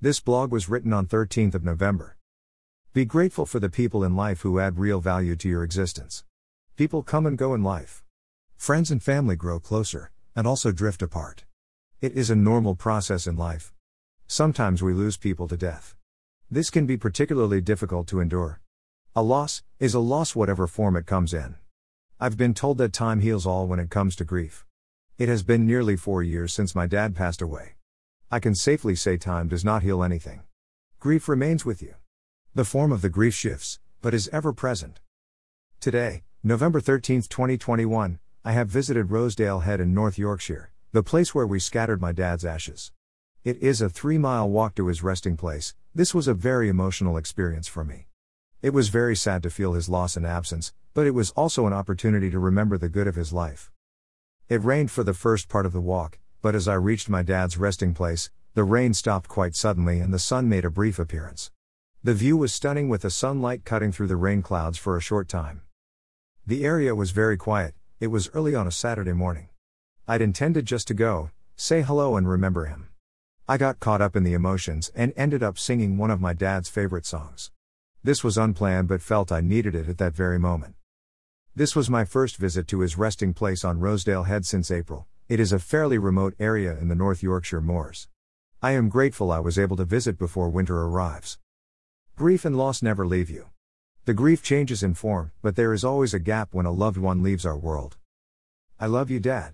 This blog was written on 13th of November. Be grateful for the people in life who add real value to your existence. People come and go in life. Friends and family grow closer, and also drift apart. It is a normal process in life. Sometimes we lose people to death. This can be particularly difficult to endure. A loss is a loss, whatever form it comes in. I've been told that time heals all when it comes to grief. It has been nearly four years since my dad passed away. I can safely say time does not heal anything. Grief remains with you. The form of the grief shifts, but is ever present. Today, November 13, 2021, I have visited Rosedale Head in North Yorkshire, the place where we scattered my dad's ashes. It is a three mile walk to his resting place. This was a very emotional experience for me. It was very sad to feel his loss and absence, but it was also an opportunity to remember the good of his life. It rained for the first part of the walk, but as I reached my dad's resting place, the rain stopped quite suddenly and the sun made a brief appearance. The view was stunning with the sunlight cutting through the rain clouds for a short time. The area was very quiet, it was early on a Saturday morning. I'd intended just to go, say hello, and remember him. I got caught up in the emotions and ended up singing one of my dad's favorite songs. This was unplanned but felt I needed it at that very moment. This was my first visit to his resting place on Rosedale Head since April, it is a fairly remote area in the North Yorkshire moors. I am grateful I was able to visit before winter arrives. Grief and loss never leave you. The grief changes in form, but there is always a gap when a loved one leaves our world. I love you, Dad.